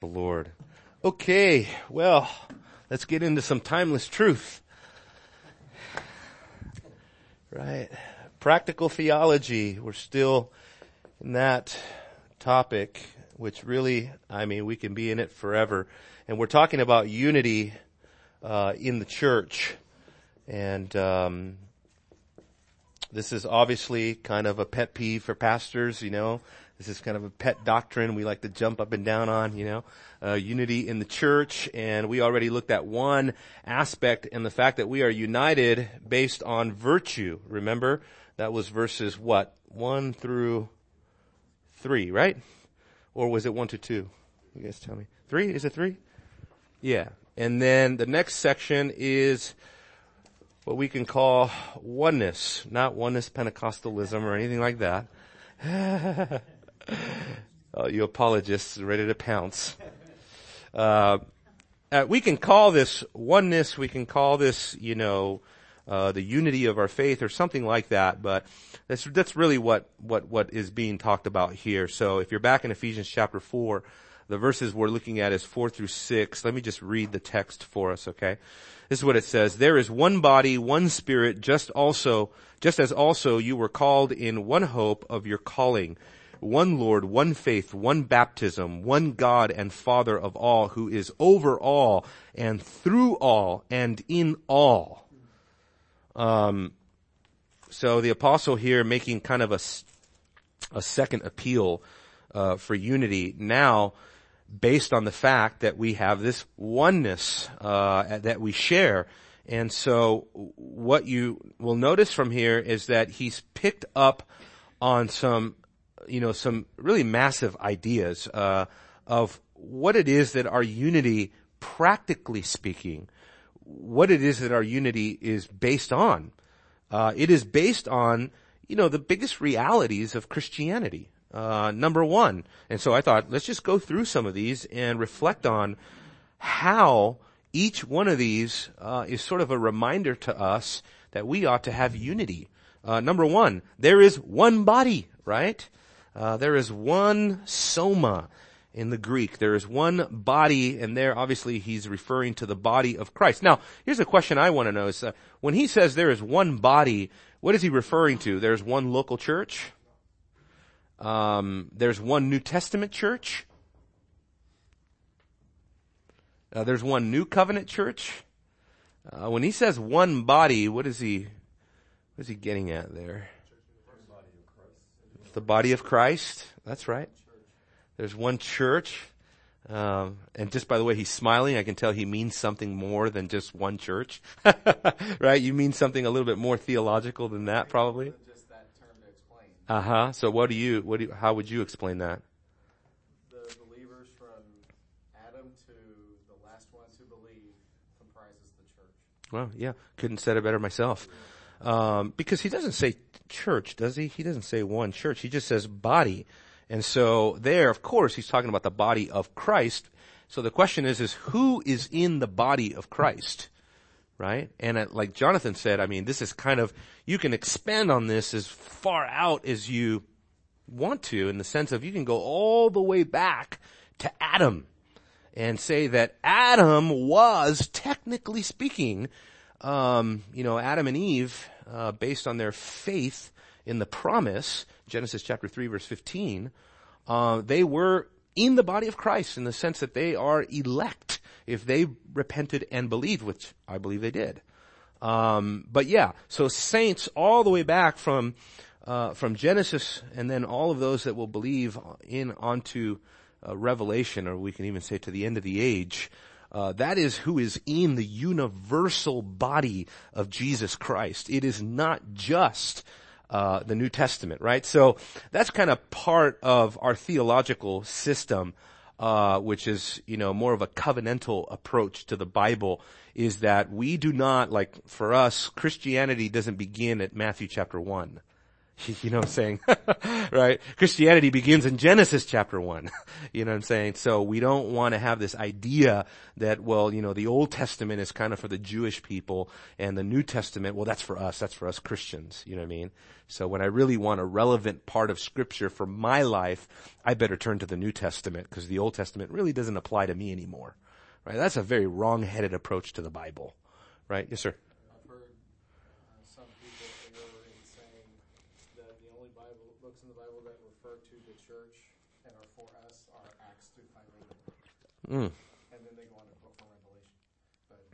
the Lord. Okay, well, let's get into some timeless truth. Right. Practical theology. We're still in that topic, which really, I mean, we can be in it forever. And we're talking about unity, uh, in the church. And, um, this is obviously kind of a pet peeve for pastors, you know, this is kind of a pet doctrine we like to jump up and down on, you know, uh, unity in the church. And we already looked at one aspect and the fact that we are united based on virtue. Remember? That was verses what? One through three, right? Or was it one to two? You guys tell me. Three? Is it three? Yeah. And then the next section is what we can call oneness, not oneness Pentecostalism or anything like that. oh, you apologists ready to pounce. Uh, uh, we can call this oneness, we can call this, you know, uh, the unity of our faith or something like that, but that's, that's really what, what, what is being talked about here. So if you're back in Ephesians chapter 4, the verses we're looking at is 4 through 6. Let me just read the text for us, okay? This is what it says. There is one body, one spirit, just also, just as also you were called in one hope of your calling one Lord, one faith, one baptism, one God and Father of all, who is over all and through all and in all. Um, so the apostle here making kind of a, a second appeal uh, for unity now based on the fact that we have this oneness uh, that we share. And so what you will notice from here is that he's picked up on some you know, some really massive ideas, uh, of what it is that our unity, practically speaking, what it is that our unity is based on. Uh, it is based on, you know, the biggest realities of Christianity. Uh, number one. And so I thought, let's just go through some of these and reflect on how each one of these uh, is sort of a reminder to us that we ought to have unity. Uh, number one, there is one body, right? Uh, there is one soma in the Greek. There is one body, and there obviously he's referring to the body of Christ. Now, here's a question I want to know: is uh, when he says there is one body, what is he referring to? There's one local church. Um, there's one New Testament church. Uh, there's one New Covenant church. Uh, when he says one body, what is he? What is he getting at there? The body of Christ. That's right. There's one church. Um, and just by the way he's smiling, I can tell he means something more than just one church, right? You mean something a little bit more theological than that, probably. Uh huh. So what do you? What do? You, how would you explain that? The believers from Adam to the last ones who believe comprises the church. Well, yeah, couldn't said it better myself. Um, because he doesn't say church, does he? He doesn't say one church. He just says body. And so there, of course, he's talking about the body of Christ. So the question is, is who is in the body of Christ? Right? And uh, like Jonathan said, I mean, this is kind of, you can expand on this as far out as you want to in the sense of you can go all the way back to Adam and say that Adam was, technically speaking, um, you know, Adam and Eve, uh, based on their faith in the promise, Genesis chapter 3 verse 15, uh, they were in the body of Christ in the sense that they are elect if they repented and believed, which I believe they did. Um, but yeah, so saints all the way back from uh, from Genesis, and then all of those that will believe in onto uh, Revelation, or we can even say to the end of the age, uh, that is who is in the universal body of Jesus Christ. It is not just uh, the New Testament, right? So that's kind of part of our theological system, uh, which is you know more of a covenantal approach to the Bible. Is that we do not like for us Christianity doesn't begin at Matthew chapter one. You know what I'm saying? right? Christianity begins in Genesis chapter 1. you know what I'm saying? So we don't want to have this idea that, well, you know, the Old Testament is kind of for the Jewish people and the New Testament, well, that's for us. That's for us Christians. You know what I mean? So when I really want a relevant part of scripture for my life, I better turn to the New Testament because the Old Testament really doesn't apply to me anymore. Right? That's a very wrong-headed approach to the Bible. Right? Yes, sir. I've heard uh, some people err in saying that the only Bible books in the Bible that refer to the church and are for us are Acts through Philemon, Mm. and then they go on to quote from Revelation. But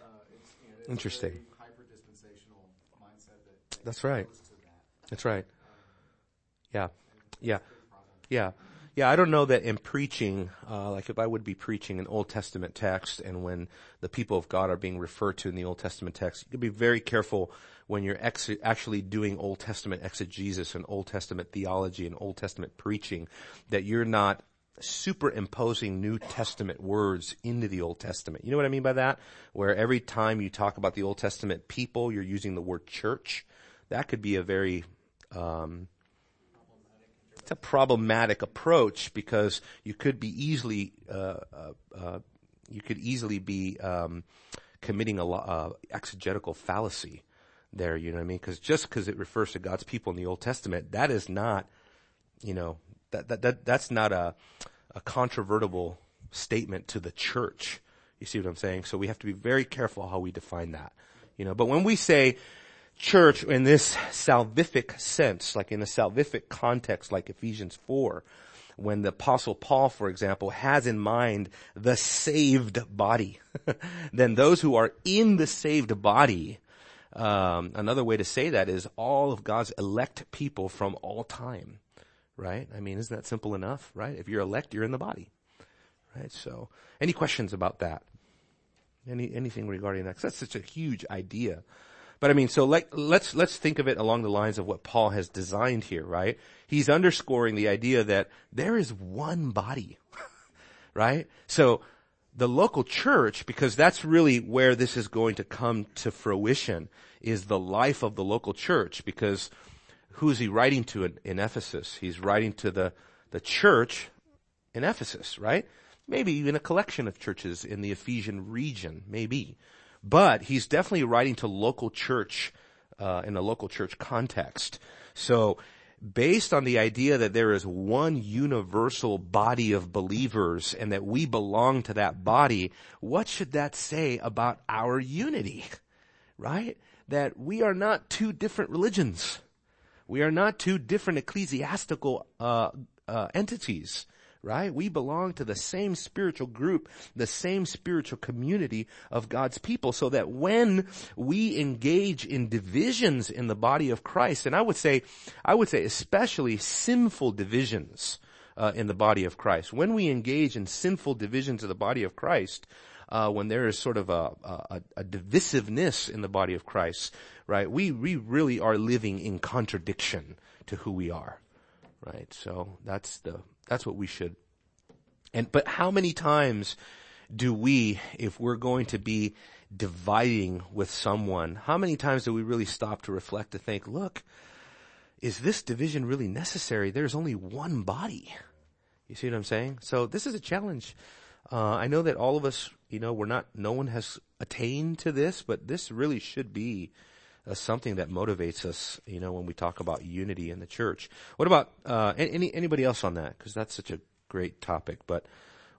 uh, it's, you know, it's Interesting. hyper dispensational mindset that That's right. that. That's right. Yeah. Yeah. Yeah. Yeah, I don't know that in preaching, uh, like if I would be preaching an Old Testament text and when the people of God are being referred to in the Old Testament text, you can be very careful when you're ex- actually doing Old Testament exegesis and Old Testament theology and Old Testament preaching that you're not superimposing New Testament words into the Old Testament. You know what I mean by that? Where every time you talk about the Old Testament people, you're using the word church. That could be a very, um, it's a problematic approach because you could be easily uh, uh, uh, you could easily be um, committing a uh, exegetical fallacy there. You know what I mean? Because just because it refers to God's people in the Old Testament, that is not you know that that, that that's not a a controvertible statement to the church. You see what I'm saying? So we have to be very careful how we define that. You know, but when we say church in this salvific sense, like in a salvific context, like Ephesians 4, when the apostle Paul, for example, has in mind the saved body, then those who are in the saved body, um, another way to say that is all of God's elect people from all time, right? I mean, isn't that simple enough, right? If you're elect, you're in the body, right? So, any questions about that? Any anything regarding that? that's such a huge idea. But I mean, so like, let's, let's think of it along the lines of what Paul has designed here, right? He's underscoring the idea that there is one body, right? So, the local church, because that's really where this is going to come to fruition, is the life of the local church, because who is he writing to in, in Ephesus? He's writing to the, the church in Ephesus, right? Maybe even a collection of churches in the Ephesian region, maybe. But he's definitely writing to local church, uh, in a local church context. So, based on the idea that there is one universal body of believers and that we belong to that body, what should that say about our unity? Right? That we are not two different religions. We are not two different ecclesiastical uh, uh, entities, right? We belong to the same spiritual group, the same spiritual community of God's people, so that when we engage in divisions in the body of Christ, and I would say, I would say especially sinful divisions uh, in the body of Christ, when we engage in sinful divisions of the body of Christ, uh, when there is sort of a, a, a divisiveness in the body of Christ, right? We we really are living in contradiction to who we are, right? So that's the that's what we should. And but how many times do we, if we're going to be dividing with someone, how many times do we really stop to reflect to think, look, is this division really necessary? There's only one body. You see what I'm saying? So this is a challenge. Uh, I know that all of us, you know, we're not, no one has attained to this, but this really should be uh, something that motivates us, you know, when we talk about unity in the church. What about, uh, any, anybody else on that? Cause that's such a great topic, but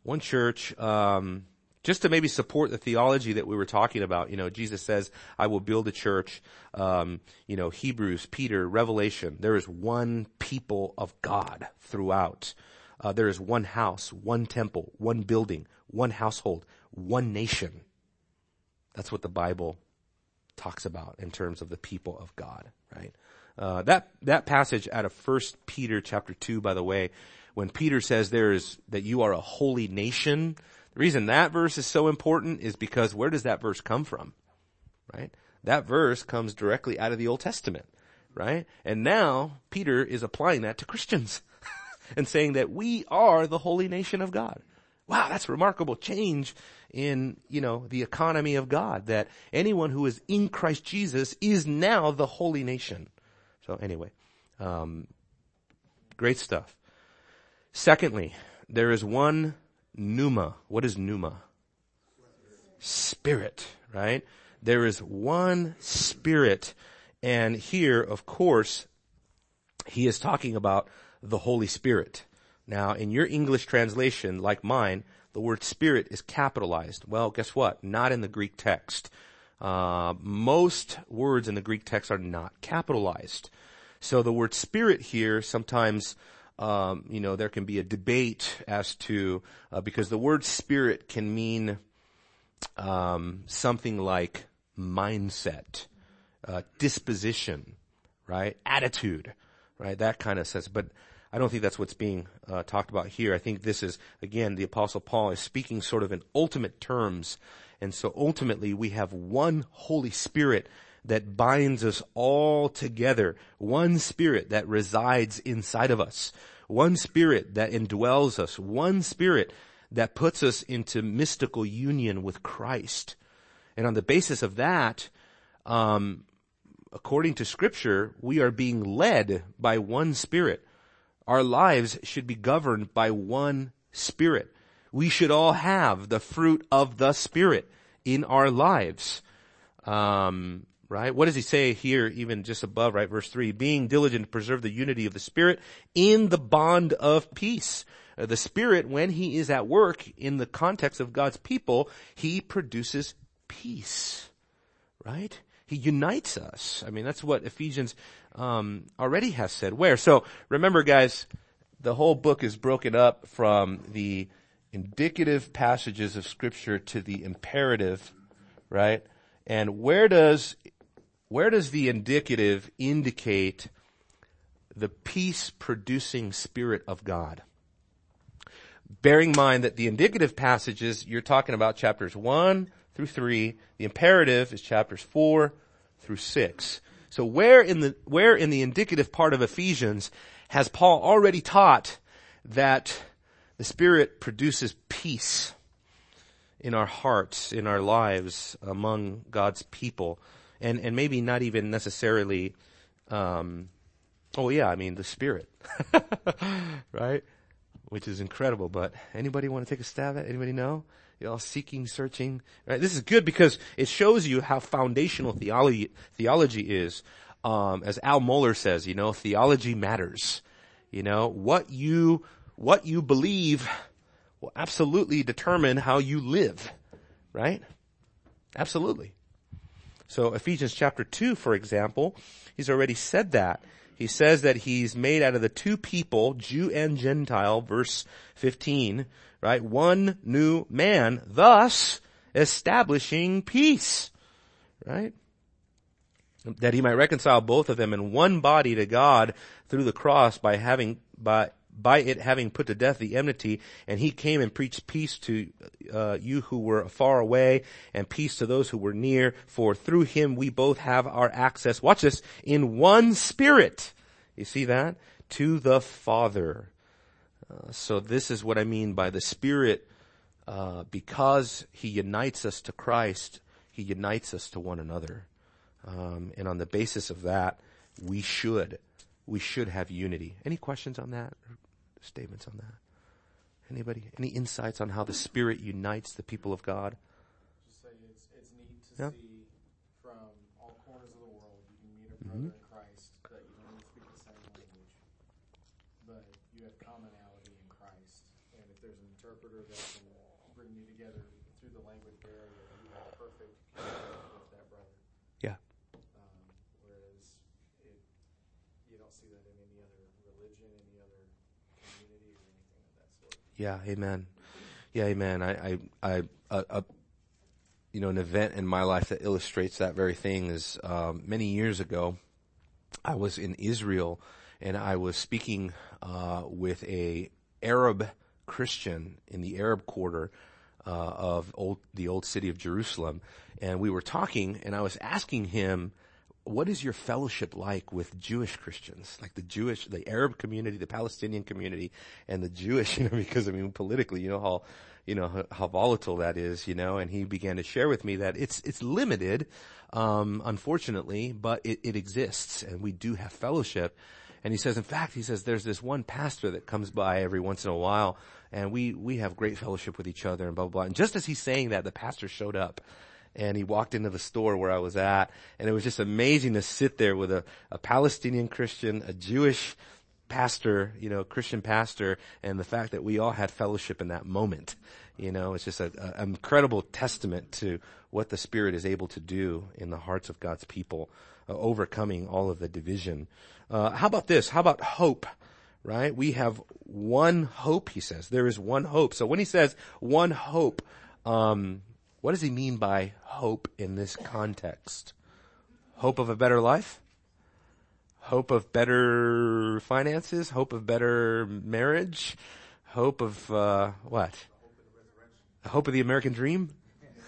one church, um, just to maybe support the theology that we were talking about, you know, Jesus says, I will build a church, um, you know, Hebrews, Peter, Revelation, there is one people of God throughout. Uh, there is one house, one temple, one building, one household, one nation. That's what the Bible talks about in terms of the people of God, right? Uh, that that passage out of First Peter chapter two, by the way, when Peter says there is that you are a holy nation, the reason that verse is so important is because where does that verse come from, right? That verse comes directly out of the Old Testament, right? And now Peter is applying that to Christians and saying that we are the holy nation of God. Wow, that's a remarkable change in, you know, the economy of God that anyone who is in Christ Jesus is now the holy nation. So anyway, um, great stuff. Secondly, there is one pneuma. What is pneuma? Spirit, right? There is one spirit. And here, of course, he is talking about the Holy Spirit. Now, in your English translation, like mine, the word spirit is capitalized. Well, guess what? Not in the Greek text. Uh, most words in the Greek text are not capitalized. So the word spirit here sometimes, um, you know, there can be a debate as to uh, because the word spirit can mean um, something like mindset, uh, disposition, right, attitude, right, that kind of sense. But I don't think that's what's being uh, talked about here. I think this is, again, the Apostle Paul is speaking sort of in ultimate terms. And so ultimately we have one Holy Spirit that binds us all together. One Spirit that resides inside of us. One Spirit that indwells us. One Spirit that puts us into mystical union with Christ. And on the basis of that, um, according to Scripture, we are being led by one Spirit. Our lives should be governed by one Spirit. We should all have the fruit of the Spirit in our lives. Um, right? What does he say here, even just above, right? Verse three, being diligent to preserve the unity of the Spirit in the bond of peace. Uh, the Spirit, when he is at work in the context of God's people, he produces peace, right? He unites us. I mean, that's what Ephesians um, already has said. Where? So remember, guys, the whole book is broken up from the indicative passages of Scripture to the imperative, right? And where does where does the indicative indicate the peace producing spirit of God? Bearing in mind that the indicative passages, you're talking about chapters 1 through 3. The imperative is chapters 4 through 6. So where in the, where in the indicative part of Ephesians has Paul already taught that the Spirit produces peace in our hearts, in our lives, among God's people, and and maybe not even necessarily. Um, oh yeah, I mean the Spirit, right? Which is incredible. But anybody want to take a stab at? It? Anybody know? You all seeking, searching. Right? This is good because it shows you how foundational theology theology is. Um, as Al Mohler says, you know, theology matters. You know what you what you believe will absolutely determine how you live, right? Absolutely. So Ephesians chapter 2, for example, he's already said that. He says that he's made out of the two people, Jew and Gentile, verse 15, right? One new man, thus establishing peace, right? That he might reconcile both of them in one body to God through the cross by having, by, by it having put to death the enmity, and he came and preached peace to uh, you who were far away, and peace to those who were near. For through him we both have our access. Watch this in one spirit. You see that to the Father. Uh, so this is what I mean by the Spirit. Uh, because He unites us to Christ, He unites us to one another, um, and on the basis of that, we should we should have unity. Any questions on that? Or statements on that? Anybody? Any insights on how the Spirit unites the people of God? Just say it's, it's neat to yeah. see from all corners of the world. You can meet a brother mm-hmm. in Christ that you don't even speak the same language, but you have commonality in Christ. And if there's an interpreter that can bring you together through the language barrier, you have perfect with that brother. Yeah. Yeah, amen. Yeah, amen. I, I, I, uh, uh, you know, an event in my life that illustrates that very thing is um, many years ago. I was in Israel and I was speaking uh, with a Arab Christian in the Arab quarter uh, of old, the old city of Jerusalem, and we were talking, and I was asking him what is your fellowship like with Jewish Christians, like the Jewish, the Arab community, the Palestinian community, and the Jewish? You know, because I mean, politically, you know how, you know how, volatile that is. You know, and he began to share with me that it's it's limited, um, unfortunately, but it, it exists, and we do have fellowship. And he says, in fact, he says, there's this one pastor that comes by every once in a while, and we we have great fellowship with each other, and blah blah. blah. And just as he's saying that, the pastor showed up and he walked into the store where I was at, and it was just amazing to sit there with a, a Palestinian Christian, a Jewish pastor, you know, Christian pastor, and the fact that we all had fellowship in that moment. You know, it's just an incredible testament to what the Spirit is able to do in the hearts of God's people, uh, overcoming all of the division. Uh, how about this? How about hope? Right? We have one hope, he says. There is one hope. So when he says one hope, um, what does he mean by hope in this context? Hope of a better life? Hope of better finances? Hope of better marriage? Hope of, uh, what? The hope of the American dream?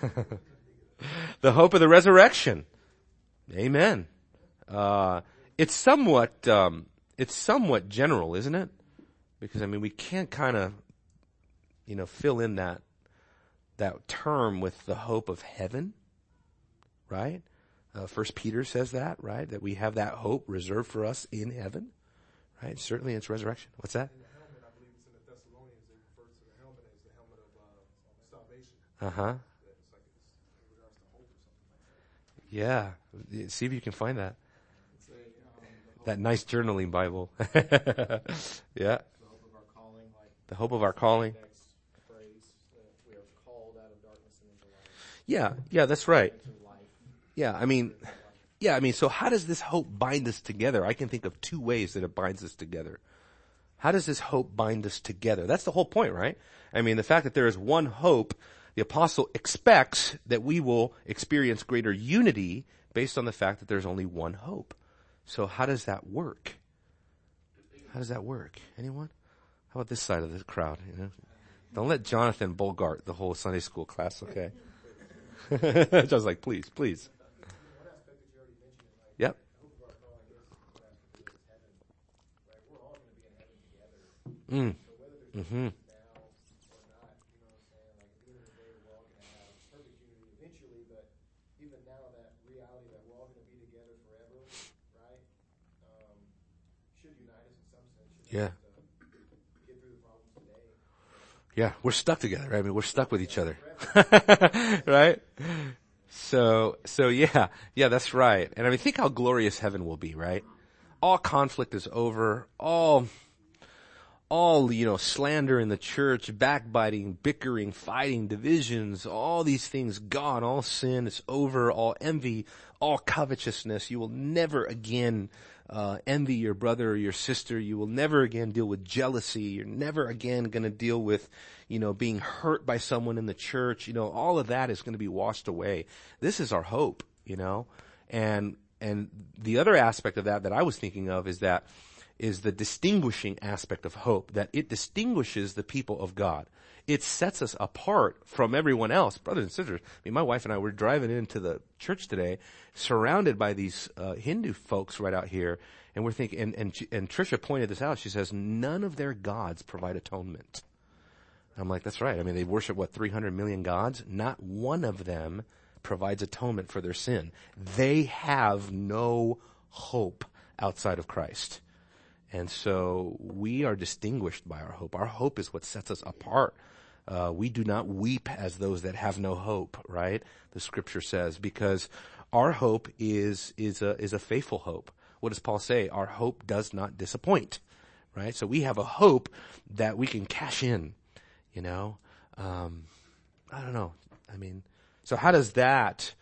the hope of the resurrection. Amen. Uh, it's somewhat, um, it's somewhat general, isn't it? Because I mean, we can't kind of, you know, fill in that that term with the hope of heaven, right? Uh, First Peter says that, right? That we have that hope reserved for us in heaven, right? Certainly, it's resurrection. What's that? Uh huh. Yeah. See if you can find that. That nice journaling Bible. yeah. The hope of our calling. Yeah, yeah, that's right. Yeah, I mean, yeah, I mean, so how does this hope bind us together? I can think of two ways that it binds us together. How does this hope bind us together? That's the whole point, right? I mean, the fact that there is one hope, the apostle expects that we will experience greater unity based on the fact that there's only one hope. So how does that work? How does that work? Anyone? How about this side of the crowd? You know, don't let Jonathan Bogart the whole Sunday school class. Okay. I was like, please, please. Yep. Mm. Mm-hmm. Yeah. Yeah, we're stuck together. Right? I mean, we're stuck with each other. right? So, so yeah, yeah, that's right. And I mean, think how glorious heaven will be, right? All conflict is over. All, all, you know, slander in the church, backbiting, bickering, fighting, divisions, all these things gone, all sin is over, all envy, all covetousness. You will never again uh, envy your brother or your sister. You will never again deal with jealousy. You're never again going to deal with, you know, being hurt by someone in the church. You know, all of that is going to be washed away. This is our hope, you know, and and the other aspect of that that I was thinking of is that is the distinguishing aspect of hope that it distinguishes the people of God it sets us apart from everyone else, brothers and sisters. I mean, my wife and I were driving into the church today, surrounded by these uh, Hindu folks right out here, and we're thinking. And, and and Trisha pointed this out. She says none of their gods provide atonement. I'm like, that's right. I mean, they worship what 300 million gods. Not one of them provides atonement for their sin. They have no hope outside of Christ. And so we are distinguished by our hope. Our hope is what sets us apart uh, we do not weep as those that have no hope, right? The scripture says, because our hope is, is a, is a faithful hope. What does Paul say? Our hope does not disappoint, right? So we have a hope that we can cash in, you know? Um, I don't know. I mean, so how does that,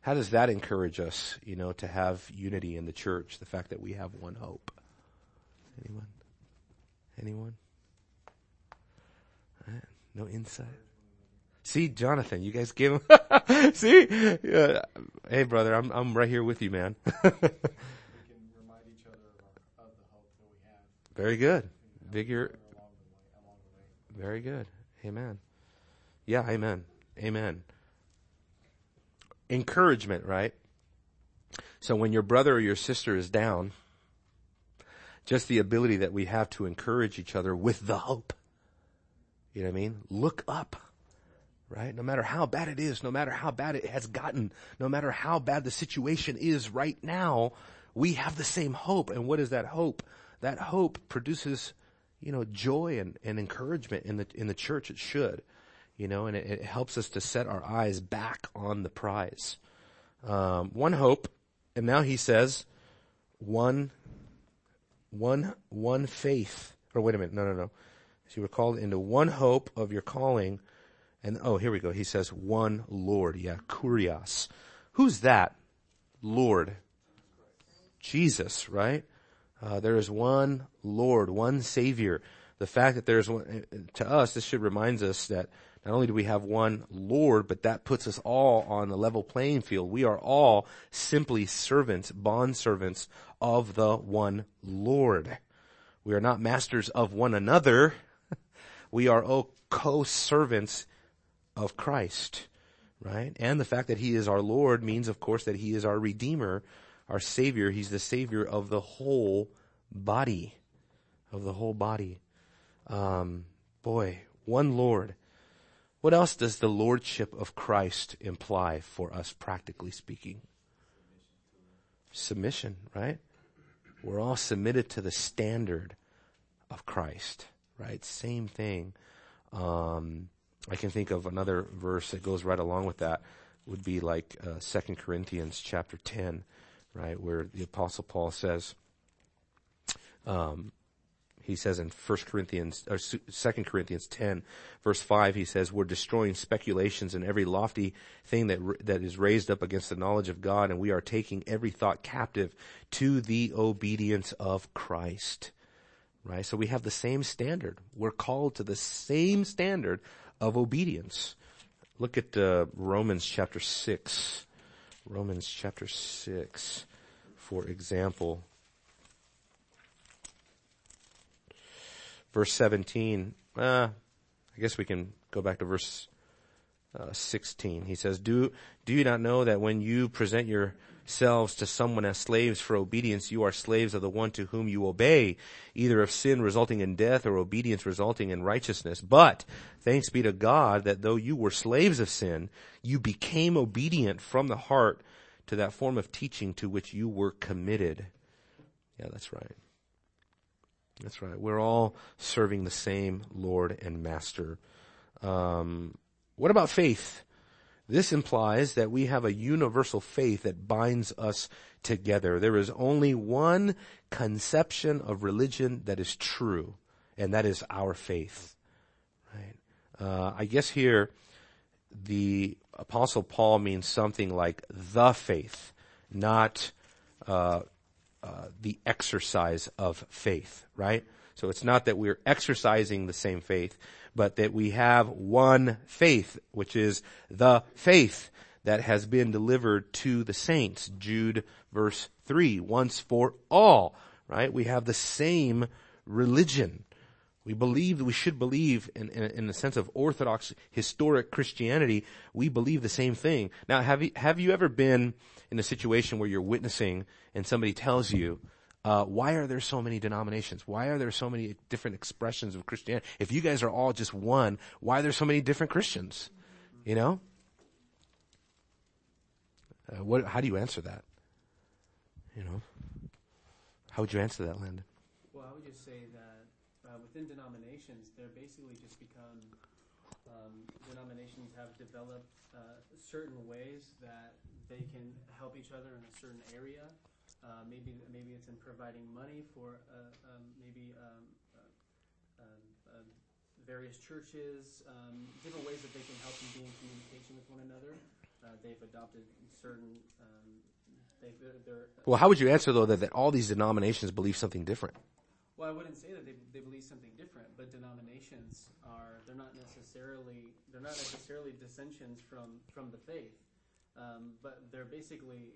how does that encourage us, you know, to have unity in the church? The fact that we have one hope. Anyone? Anyone? No insight. See, Jonathan, you guys give him. See, yeah. hey, brother, I'm I'm right here with you, man. Very good. Vigor. Very good. Amen. Yeah, amen. Amen. Encouragement, right? So when your brother or your sister is down, just the ability that we have to encourage each other with the hope. You know what I mean? Look up. Right? No matter how bad it is, no matter how bad it has gotten, no matter how bad the situation is right now, we have the same hope. And what is that hope? That hope produces, you know, joy and, and encouragement in the, in the church. It should, you know, and it, it helps us to set our eyes back on the prize. Um, one hope, and now he says, one, one, one faith. Or wait a minute, no, no, no. So you were called into one hope of your calling, and oh, here we go. He says one Lord. Yeah, kurios. Who's that? Lord. Jesus, right? Uh, there is one Lord, one Savior. The fact that there's one, to us, this should remind us that not only do we have one Lord, but that puts us all on the level playing field. We are all simply servants, bond servants of the one Lord. We are not masters of one another. We are all co-servants of Christ, right? And the fact that He is our Lord means, of course, that He is our Redeemer, our Savior. He's the Savior of the whole body, of the whole body. Um, boy, one Lord. What else does the Lordship of Christ imply for us, practically speaking? Submission, right? We're all submitted to the standard of Christ, right? Same thing. Um, I can think of another verse that goes right along with that would be like uh, 2 Corinthians chapter 10, right, where the apostle Paul says, um, he says in 1 Corinthians, or 2 Corinthians 10, verse 5, he says, we're destroying speculations and every lofty thing that, that is raised up against the knowledge of God, and we are taking every thought captive to the obedience of Christ. Right? So we have the same standard. We're called to the same standard of obedience. Look at uh, Romans chapter 6. Romans chapter 6, for example. Verse 17. Uh, I guess we can go back to verse uh, 16. He says, do, do you not know that when you present yourselves to someone as slaves for obedience, you are slaves of the one to whom you obey, either of sin resulting in death or obedience resulting in righteousness. But thanks be to God that though you were slaves of sin, you became obedient from the heart to that form of teaching to which you were committed. Yeah, that's right. That's right. We're all serving the same Lord and Master. Um, what about faith? This implies that we have a universal faith that binds us together. There is only one conception of religion that is true, and that is our faith. Right? Uh, I guess here the apostle Paul means something like the faith, not uh, uh, the exercise of faith. Right? So it's not that we're exercising the same faith, but that we have one faith, which is the faith that has been delivered to the saints. Jude verse 3, once for all, right? We have the same religion. We believe, that we should believe in, in, in, the sense of Orthodox historic Christianity, we believe the same thing. Now, have you, have you ever been in a situation where you're witnessing and somebody tells you, uh, why are there so many denominations? Why are there so many different expressions of Christianity? If you guys are all just one, why are there so many different Christians? You know? Uh, what, how do you answer that? You know? How would you answer that, Landon? Well, I would just say that uh, within denominations, they're basically just become um, denominations have developed uh, certain ways that they can help each other in a certain area uh, maybe maybe it's in providing money for uh, um, maybe um, uh, um, uh, various churches, um, different ways that they can help them be in communication with one another. Uh, they've adopted certain. Um, they, they're, they're, well, how would you answer though that, that all these denominations believe something different? Well, I wouldn't say that they, they believe something different, but denominations are they're not necessarily they're not necessarily dissensions from from the faith, um, but they're basically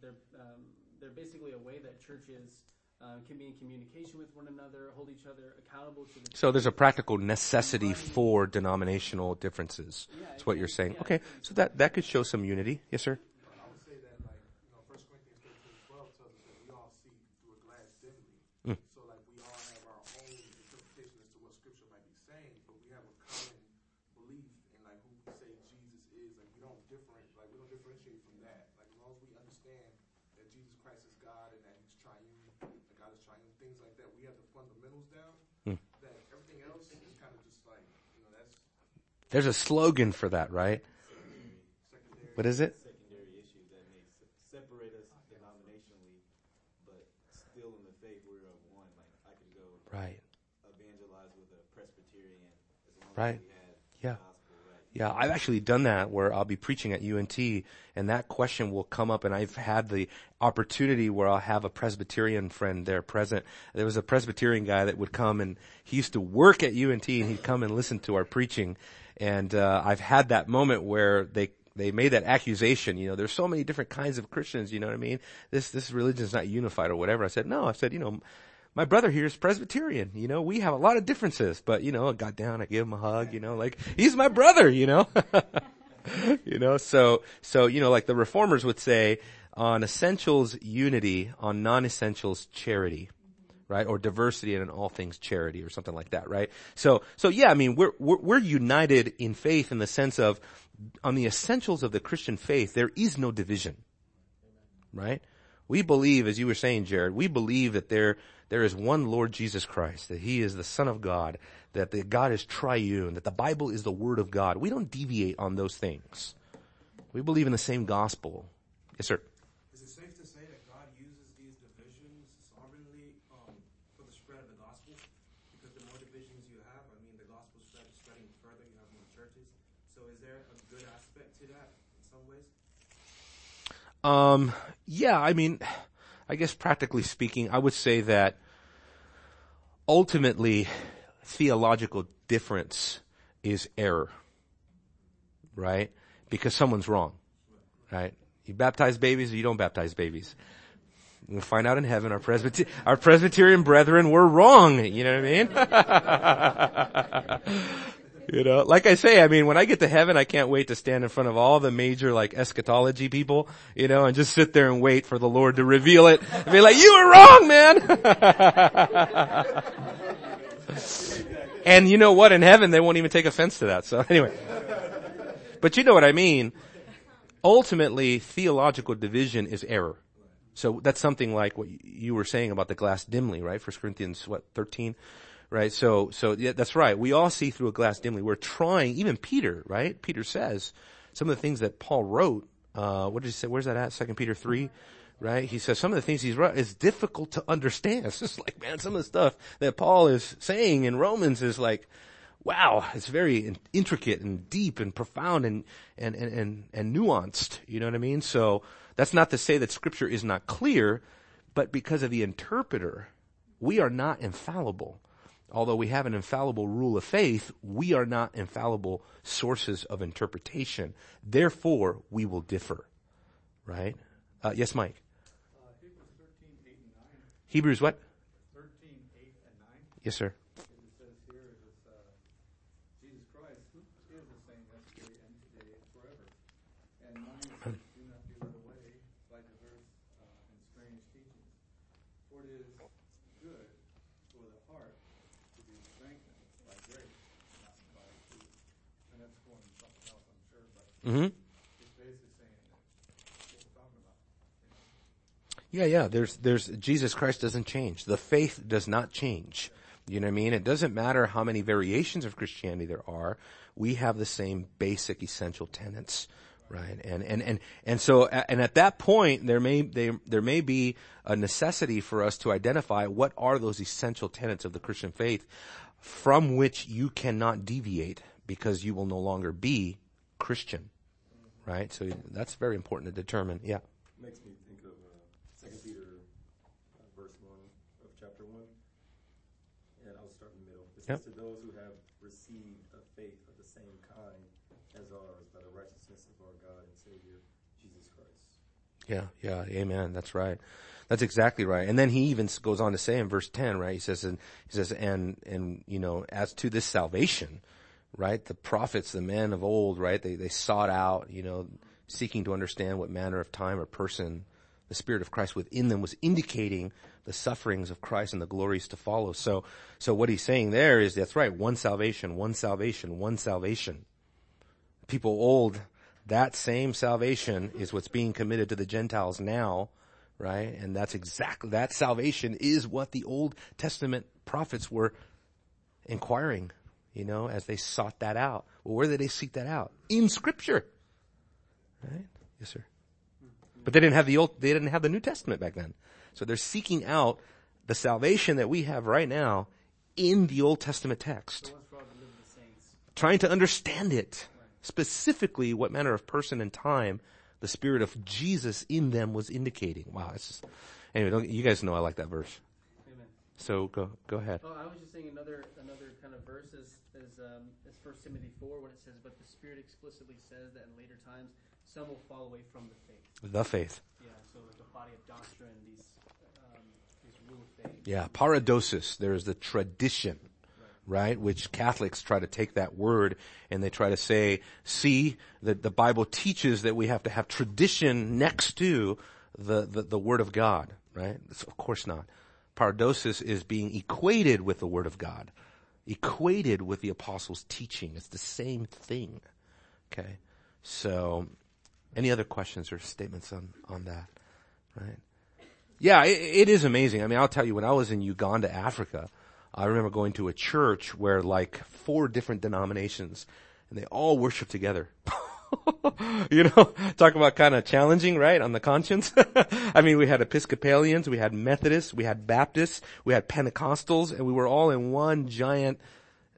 they're um, they're basically a way that churches uh, can be in communication with one another, hold each other accountable to the. So there's a practical necessity for denominational differences. Yeah, That's what you're saying. Yeah, okay, so that that could show some unity. Yes, sir. I would say that, like, you know, First Corinthians Christ is God and that He's triune, that God is triune, things like that. We have the fundamentals down. Hmm. That everything else is kind of just like you know that's There's a slogan for that, right? secondary. What is it? secondary issues that may separate us denominationally, but still in the faith we're of one. Like I could go Right. evangelize with a Presbyterian as long Right. as we had Yeah. right. Yeah, I've actually done that where I'll be preaching at UNT and that question will come up and I've had the opportunity where I'll have a Presbyterian friend there present. There was a Presbyterian guy that would come and he used to work at UNT and he'd come and listen to our preaching. And, uh, I've had that moment where they, they made that accusation, you know, there's so many different kinds of Christians, you know what I mean? This, this religion is not unified or whatever. I said, no, I said, you know, my brother here is Presbyterian. You know, we have a lot of differences, but you know, I got down, I gave him a hug, you know, like he's my brother, you know. you know, so so you know, like the reformers would say on essentials unity, on non-essentials charity. Right? Or diversity and in all things charity or something like that, right? So, so yeah, I mean, we're, we're, we're united in faith in the sense of on the essentials of the Christian faith, there is no division right? We believe, as you were saying, Jared, we believe that there, there is one Lord Jesus Christ, that He is the Son of God, that the God is triune, that the Bible is the Word of God. We don't deviate on those things. We believe in the same gospel. Yes, sir. Is it safe to say that God uses these divisions sovereignly um, for the spread of the gospel? Because the more divisions you have, I mean, the gospel spread is spreading further. You have more churches. So, is there a good aspect to that in some ways? Um, yeah, I mean, I guess practically speaking, I would say that ultimately theological difference is error, right? Because someone's wrong, right? You baptize babies or you don't baptize babies. We'll find out in heaven our Presbyter- our Presbyterian brethren were wrong. You know what I mean? You know, like I say, I mean, when I get to heaven, I can't wait to stand in front of all the major like eschatology people, you know, and just sit there and wait for the Lord to reveal it and be like, you were wrong, man. and you know what? In heaven, they won't even take offense to that. So anyway, but you know what I mean. Ultimately, theological division is error. So that's something like what you were saying about the glass dimly, right? First Corinthians, what, 13? Right? So, so yeah, that's right. We all see through a glass dimly. We're trying, even Peter, right? Peter says some of the things that Paul wrote, uh, what did he say? Where's that at? Second Peter 3? Right? He says some of the things he's wrote is difficult to understand. It's just like, man, some of the stuff that Paul is saying in Romans is like, wow, it's very in- intricate and deep and profound and, and, and, and, and nuanced. You know what I mean? So that's not to say that scripture is not clear, but because of the interpreter, we are not infallible. Although we have an infallible rule of faith, we are not infallible sources of interpretation. Therefore, we will differ. Right? Uh, yes, Mike. Uh, Hebrews 13, 8 and 9. Hebrews what? 13, 8 and 9. Yes, sir. It says here is uh, Jesus Christ is the same yesterday and today and forever. And nine says, do not be led away by diverse uh, and strange teachings. For it is good for the heart to be strengthened by grace, not by food. And that's going something else, I'm sure, but Mm-hmm. it's basically saying that what we're talking about. You know? Yeah, yeah. There's, there's, Jesus Christ doesn't change. The faith does not change. You know what I mean? It doesn't matter how many variations of Christianity there are. We have the same basic essential tenets, right? And, and, and, and so, and at that point, there may, there, there may be a necessity for us to identify what are those essential tenets of the Christian faith from which you cannot deviate because you will no longer be Christian, right? So that's very important to determine. Yeah. Makes me think of uh, Second Peter uh, verse one of chapter one, and I'll start in the middle. It says Yep. to those who have received a faith of the same kind as ours by the righteousness of our God and Savior Jesus Christ. Yeah, yeah, amen. That's right. That's exactly right. And then he even goes on to say in verse 10, right? He says, and he says, and, and, you know, as to this salvation, right? The prophets, the men of old, right? They, they sought out, you know, seeking to understand what manner of time or person the Spirit of Christ within them was indicating the sufferings of Christ and the glories to follow. So, so what he's saying there is that's right. One salvation, one salvation, one salvation. People old, that same salvation is what's being committed to the Gentiles now, right? And that's exactly, that salvation is what the Old Testament prophets were inquiring, you know, as they sought that out. Well, where did they seek that out? In scripture. Right? Yes, sir. But they didn't have the old, they didn't have the New Testament back then. So they're seeking out the salvation that we have right now in the Old Testament text. The ones for all the living saints. Trying to understand it. Specifically what manner of person and time the Spirit of Jesus in them was indicating. Wow, it's just, anyway, don't, you guys know I like that verse. So go, go ahead. Oh, I was just saying another another kind of verse is is, um, is First Timothy four when it says, "But the Spirit explicitly says that in later times some will fall away from the faith." The faith. Yeah, so like the body of doctrine, these um, these rule of faith. Yeah, paradosis. There is the tradition, right? Which Catholics try to take that word and they try to say, see, that the Bible teaches that we have to have tradition next to the, the, the Word of God, right? It's- of course not. Paradosis is being equated with the Word of God, equated with the Apostles' teaching. It's the same thing. Okay? So, any other questions or statements on, on that? Right? Yeah, it, it is amazing. I mean, I'll tell you, when I was in Uganda, Africa, I remember going to a church where like four different denominations and they all worship together. you know, talk about kind of challenging, right, on the conscience. I mean, we had Episcopalians, we had Methodists, we had Baptists, we had Pentecostals, and we were all in one giant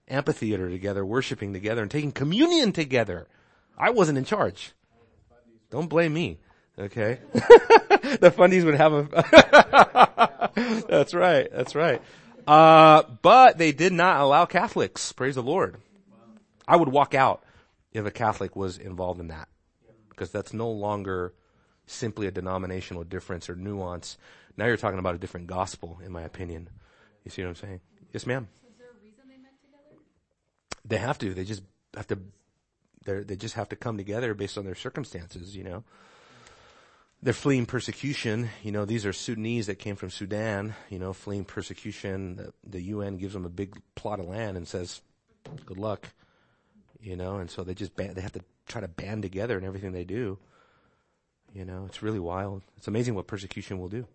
amphitheater together, worshiping together and taking communion together. I wasn't in charge. Don't blame me. Okay. the fundies would have a, that's right. That's right. Uh, but they did not allow Catholics. Praise the Lord. I would walk out if a Catholic was involved in that because that's no longer simply a denominational difference or nuance. Now you're talking about a different gospel, in my opinion. You see what I'm saying? Yes, ma'am. Is there a reason they met together? They have to. They just have to. They they just have to come together based on their circumstances. You know, they're fleeing persecution. You know, these are Sudanese that came from Sudan. You know, fleeing persecution. The, the UN gives them a big plot of land and says, "Good luck." You know, and so they just they have to try to band together in everything they do. You know, it's really wild. It's amazing what persecution will do.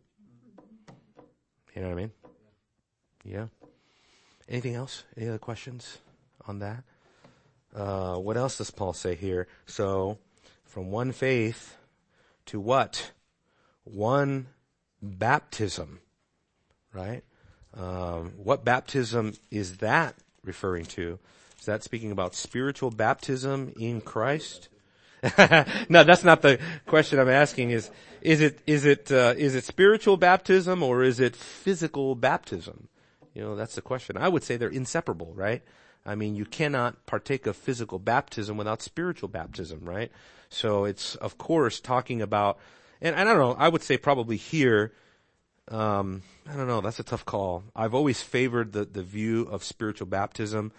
You know what I mean? Yeah. Anything else? Any other questions on that? Uh, what else does Paul say here? So, from one faith to what? One baptism, right? Um, what baptism is that referring to? That speaking about spiritual baptism in Christ? no, that's not the question I'm asking. Is is it is it uh, is it spiritual baptism or is it physical baptism? You know, that's the question. I would say they're inseparable, right? I mean, you cannot partake of physical baptism without spiritual baptism, right? So it's, of course, talking about, and I don't know, I would say probably here, um, I don't know, that's a tough call. I've always favored the, the view of spiritual baptism,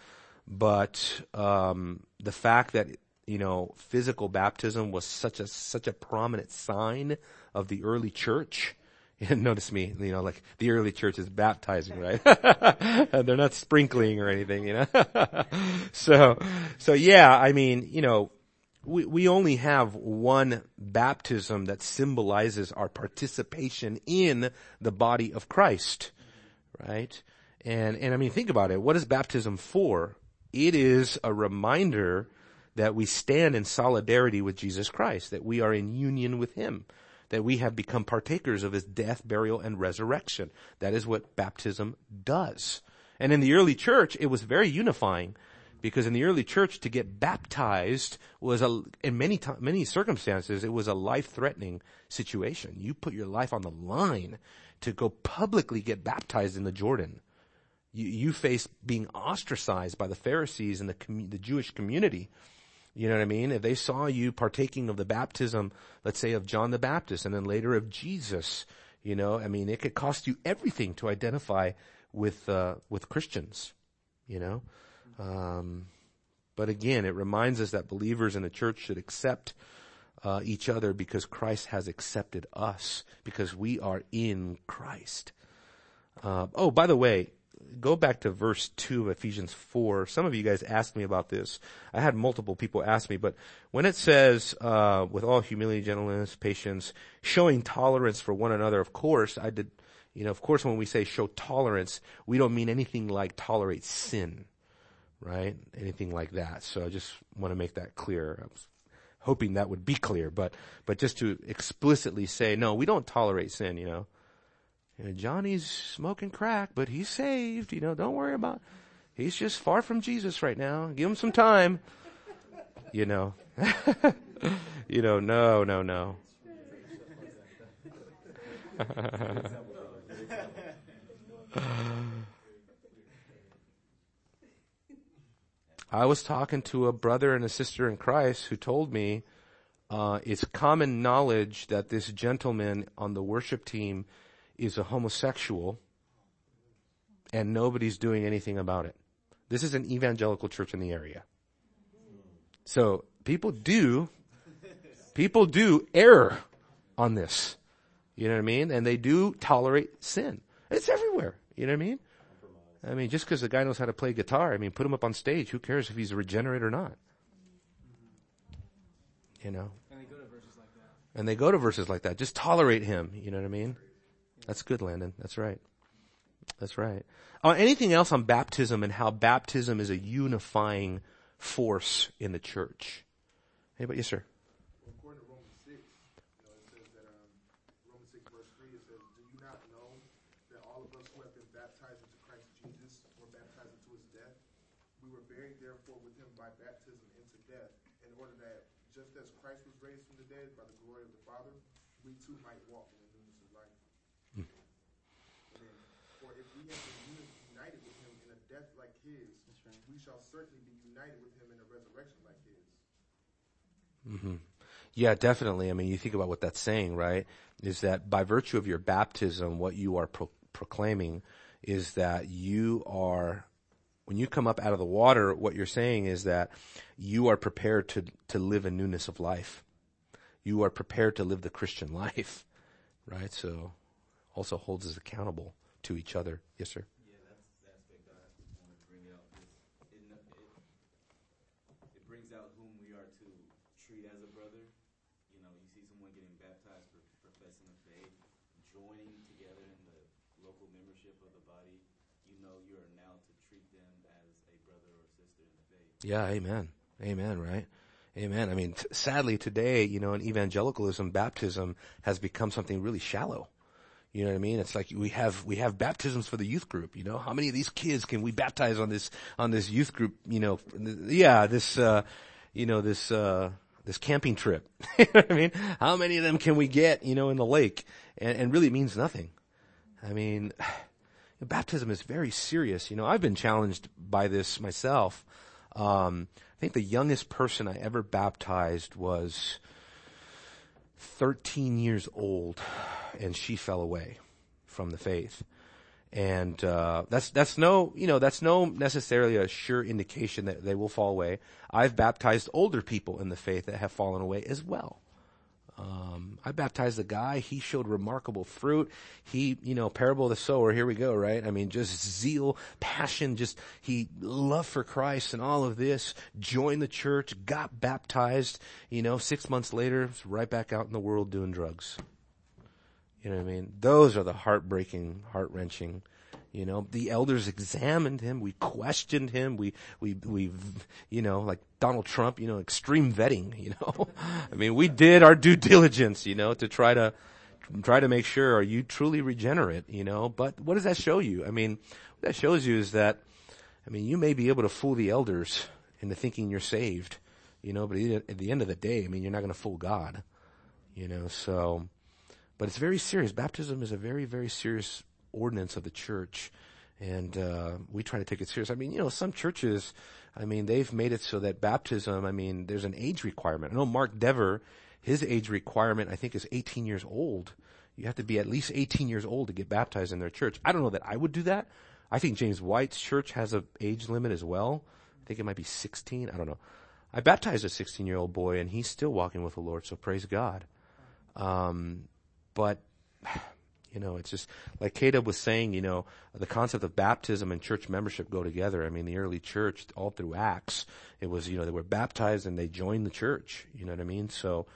but, um, the fact that, you know, physical baptism was such a, such a prominent sign of the early church, notice me, you know, like the early church is baptizing, right? They're not sprinkling or anything, you know? so, so yeah, I mean, you know, we, we only have one baptism that symbolizes our participation in the body of Christ, right? And, and I mean, think about it. What is baptism for? It is a reminder that we stand in solidarity with Jesus Christ, that we are in union with Him that we have become partakers of his death, burial, and resurrection. That is what baptism does. And in the early church, it was very unifying because in the early church to get baptized was a, in many to- many circumstances, it was a life-threatening situation. You put your life on the line to go publicly get baptized in the Jordan. You, you face being ostracized by the Pharisees and the, the Jewish community. You know what I mean? If they saw you partaking of the baptism, let's say of John the Baptist and then later of Jesus, you know, I mean, it could cost you everything to identify with, uh, with Christians, you know? Um, but again, it reminds us that believers in the church should accept, uh, each other because Christ has accepted us because we are in Christ. Uh, oh, by the way, go back to verse 2 of Ephesians 4. Some of you guys asked me about this. I had multiple people ask me, but when it says, uh, with all humility, gentleness, patience, showing tolerance for one another, of course, I did, you know, of course when we say show tolerance, we don't mean anything like tolerate sin, right? Anything like that. So I just want to make that clear. I was hoping that would be clear, but, but just to explicitly say, no, we don't tolerate sin, you know. You know, Johnny's smoking crack, but he's saved. You know, don't worry about. He's just far from Jesus right now. Give him some time. You know. you know, no, no, no. I was talking to a brother and a sister in Christ who told me uh, it's common knowledge that this gentleman on the worship team is a homosexual and nobody's doing anything about it. This is an evangelical church in the area. So people do, people do err on this. You know what I mean? And they do tolerate sin. It's everywhere. You know what I mean? I mean, just because the guy knows how to play guitar, I mean, put him up on stage. Who cares if he's a regenerate or not? You know? And they go to verses like that. And they go to verses like that. Just tolerate him. You know what I mean? That's good, Landon. That's right. That's right. Uh, anything else on baptism and how baptism is a unifying force in the church? Anybody? Yes, sir. According to Romans 6, you know, it says that, Romans 6 verse 3, says, Do you not know that all of us who have been baptized into Christ Jesus were baptized into his death? We were buried therefore with him by baptism into death, in order that just as Christ was raised from the dead by the glory of the Father, we too might walk in the newness of life. And then, For if we have been united with him in a death like his, That's right. we shall certainly be united with him in a resurrection like his. Mm-hmm. Yeah, definitely. I mean, you think about what that's saying, right? Is that by virtue of your baptism, what you are pro- proclaiming is that you are, when you come up out of the water, what you're saying is that you are prepared to, to live a newness of life. You are prepared to live the Christian life, right? So also holds us accountable to each other. Yes, sir. Yeah, that's the aspect I want to bring out. It, it, it brings out whom we are to treat as a brother. You know, you see someone getting baptized for professing the faith, joining together in the local membership of the body. You know, you are now to treat them as a brother or sister in the faith. Yeah, amen. Amen, right? Amen. I mean, t- sadly today, you know, in evangelicalism, baptism has become something really shallow. You know what I mean? It's like we have, we have baptisms for the youth group, you know? How many of these kids can we baptize on this, on this youth group, you know? Yeah, this, uh, you know, this, uh, this camping trip. you know what I mean? How many of them can we get, you know, in the lake? And, and really it means nothing. I mean, baptism is very serious. You know, I've been challenged by this myself. Um, I think the youngest person I ever baptized was 13 years old, and she fell away from the faith. And uh, that's that's no you know that's no necessarily a sure indication that they will fall away. I've baptized older people in the faith that have fallen away as well. Um, I baptized a guy. He showed remarkable fruit. He, you know, parable of the sower. Here we go, right? I mean, just zeal, passion, just he love for Christ and all of this. Joined the church, got baptized. You know, six months later, right back out in the world doing drugs. You know what I mean? Those are the heartbreaking, heart wrenching. You know, the elders examined him. We questioned him. We, we, we, you know, like Donald Trump, you know, extreme vetting, you know. I mean, we did our due diligence, you know, to try to, try to make sure, are you truly regenerate, you know? But what does that show you? I mean, what that shows you is that, I mean, you may be able to fool the elders into thinking you're saved, you know, but at the end of the day, I mean, you're not going to fool God, you know, so, but it's very serious. Baptism is a very, very serious ordinance of the church. And, uh, we try to take it serious. I mean, you know, some churches, I mean, they've made it so that baptism, I mean, there's an age requirement. I know Mark Dever, his age requirement, I think is 18 years old. You have to be at least 18 years old to get baptized in their church. I don't know that I would do that. I think James White's church has an age limit as well. I think it might be 16. I don't know. I baptized a 16 year old boy and he's still walking with the Lord, so praise God. Um, but You know, it's just like Caleb was saying, you know, the concept of baptism and church membership go together. I mean, the early church, all through Acts, it was, you know, they were baptized and they joined the church. You know what I mean? So,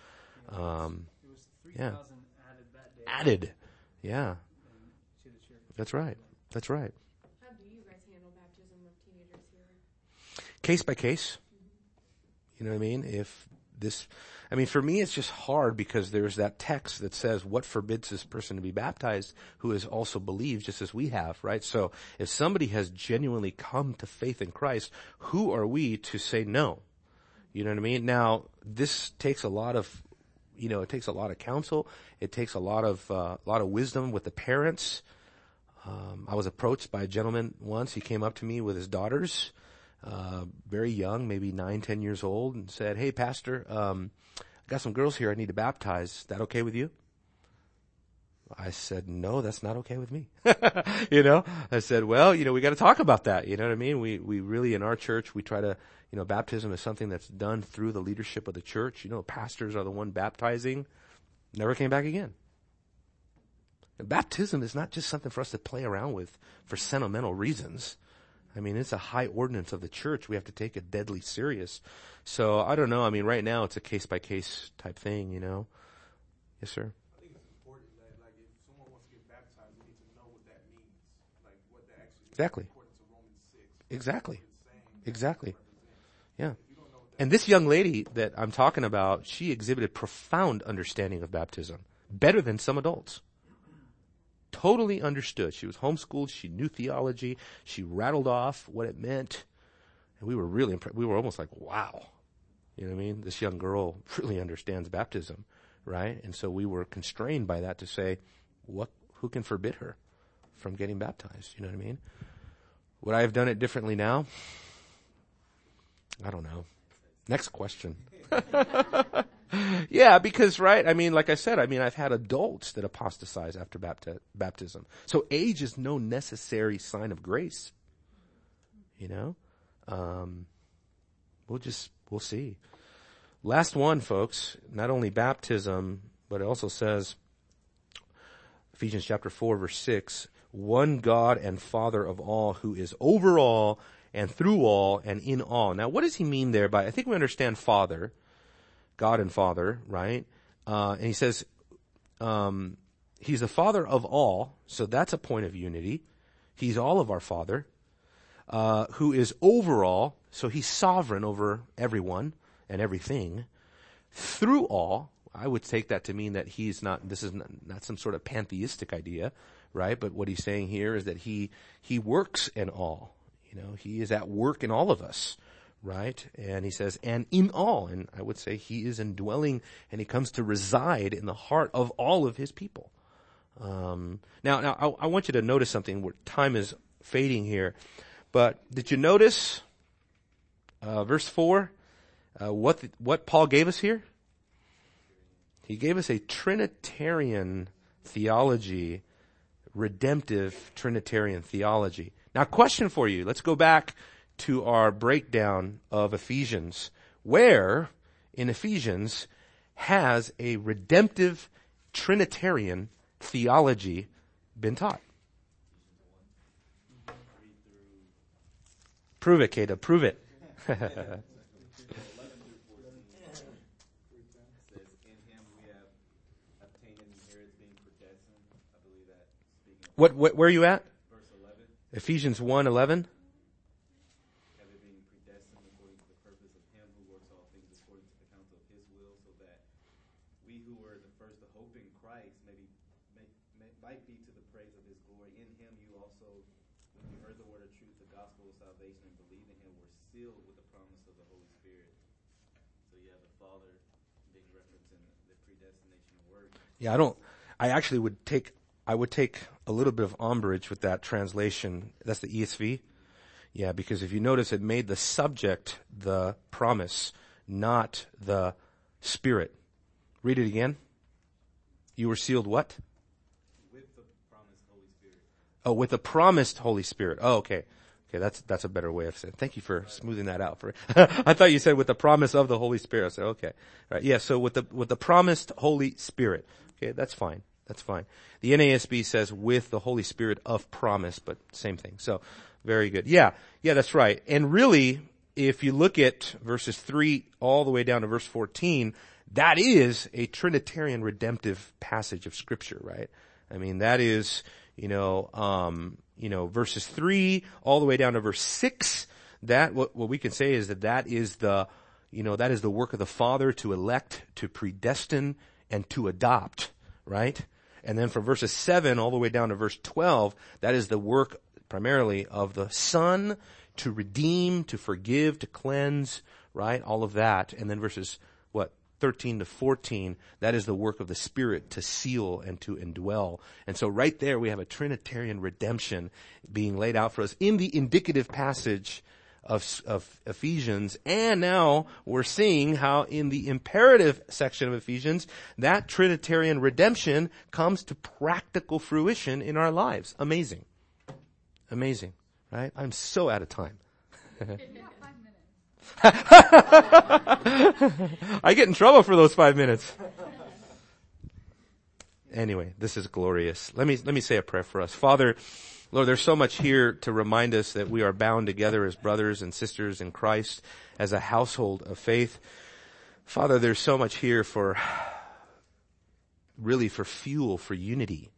um, It was Yeah. added that day. added. Yeah, to the church. that's right. That's right. How do you guys handle baptism of teenagers here? Case by case. You know what I mean? If this, I mean, for me, it's just hard because there's that text that says what forbids this person to be baptized who has also believed just as we have, right? So if somebody has genuinely come to faith in Christ, who are we to say no? You know what I mean? Now, this takes a lot of, you know, it takes a lot of counsel. It takes a lot of, uh, a lot of wisdom with the parents. Um, I was approached by a gentleman once. He came up to me with his daughters, uh, very young, maybe nine, ten years old, and said, "Hey, pastor, um, I got some girls here. I need to baptize. Is that okay with you?" I said, "No, that's not okay with me." you know, I said, "Well, you know, we got to talk about that. You know what I mean? We we really in our church we try to, you know, baptism is something that's done through the leadership of the church. You know, pastors are the one baptizing. Never came back again." And baptism is not just something for us to play around with for sentimental reasons. I mean, it's a high ordinance of the church. We have to take it deadly serious. So I don't know. I mean, right now it's a case by case type thing, you know. Yes, sir. I think it's important that, like, if someone wants to get baptized, they need to know what that means, like what that Exactly. according to Romans six. Exactly. Exactly. Yeah. If you don't know what that And this young lady that I'm talking about, she exhibited profound understanding of baptism, better than some adults. Totally understood. She was homeschooled. She knew theology. She rattled off what it meant. And we were really impressed. We were almost like, wow. You know what I mean? This young girl really understands baptism, right? And so we were constrained by that to say, what, who can forbid her from getting baptized? You know what I mean? Would I have done it differently now? I don't know. Next question. yeah, because right, I mean, like I said, I mean, I've had adults that apostatize after bapti- baptism. So age is no necessary sign of grace. You know, um, we'll just we'll see. Last one, folks. Not only baptism, but it also says Ephesians chapter four, verse six. One God and Father of all, who is over all and through all and in all. Now, what does he mean there by? I think we understand Father. God and Father, right? Uh, and he says, um, He's the Father of all, so that's a point of unity. He's all of our Father, uh, who is over all, so He's sovereign over everyone and everything. Through all, I would take that to mean that He's not. This is not, not some sort of pantheistic idea, right? But what He's saying here is that He He works in all. You know, He is at work in all of us right? And he says, and in all, and I would say he is indwelling and he comes to reside in the heart of all of his people. Um, now, now I, I, want you to notice something where time is fading here, but did you notice, uh, verse four, uh, what, the, what Paul gave us here? He gave us a Trinitarian theology, redemptive Trinitarian theology. Now question for you. Let's go back to our breakdown of Ephesians, where in Ephesians has a redemptive Trinitarian theology been taught? Prove it, Kata. Prove it. what, what, where are you at? Ephesians 1, 11? having been predestined according to the purpose of Him who works all things according to the counsel of His will, so that we who were the first to hope in Christ may be, may, may, might be to the praise of His glory. In Him you also, when you heard the word of truth, the gospel of salvation, and believed in Him, were sealed with the promise of the Holy Spirit. So you have the Father being referenced in the predestination work. Yeah, I don't, I actually would take, I would take a little bit of umbrage with that translation. That's the ESV. Yeah, because if you notice, it made the subject the promise, not the spirit. Read it again. You were sealed what? with the promised Holy Spirit. Oh, with the promised Holy Spirit. Oh, okay. Okay, that's, that's a better way of saying. It. Thank you for smoothing that out for I thought you said with the promise of the Holy Spirit. I said, okay. Right. Yeah, so with the, with the promised Holy Spirit. Okay, that's fine. That's fine. The NASB says with the Holy Spirit of promise, but same thing. So, very good. Yeah, yeah, that's right. And really, if you look at verses 3 all the way down to verse 14, that is a Trinitarian redemptive passage of scripture, right? I mean, that is, you know, um, you know, verses 3 all the way down to verse 6, that, what, what we can say is that that is the, you know, that is the work of the Father to elect, to predestine, and to adopt, right? And then from verses 7 all the way down to verse 12, that is the work primarily of the Son to redeem, to forgive, to cleanse, right? All of that. And then verses, 13 to 14, that is the work of the Spirit to seal and to indwell. And so right there we have a Trinitarian redemption being laid out for us in the indicative passage of, of Ephesians. And now we're seeing how in the imperative section of Ephesians, that Trinitarian redemption comes to practical fruition in our lives. Amazing. Amazing. Right? I'm so out of time. I get in trouble for those five minutes. Anyway, this is glorious. Let me, let me say a prayer for us. Father, Lord, there's so much here to remind us that we are bound together as brothers and sisters in Christ, as a household of faith. Father, there's so much here for, really for fuel, for unity.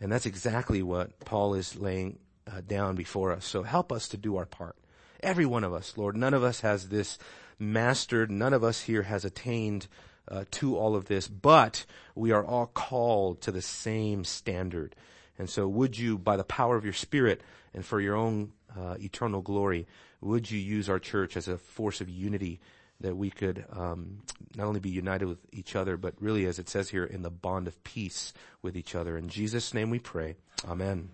And that's exactly what Paul is laying uh, down before us. So help us to do our part. Every one of us, Lord. None of us has this mastered. None of us here has attained uh, to all of this, but we are all called to the same standard. And so would you, by the power of your Spirit and for your own uh, eternal glory, would you use our church as a force of unity that we could um, not only be united with each other, but really, as it says here, in the bond of peace with each other. In Jesus' name we pray. Amen.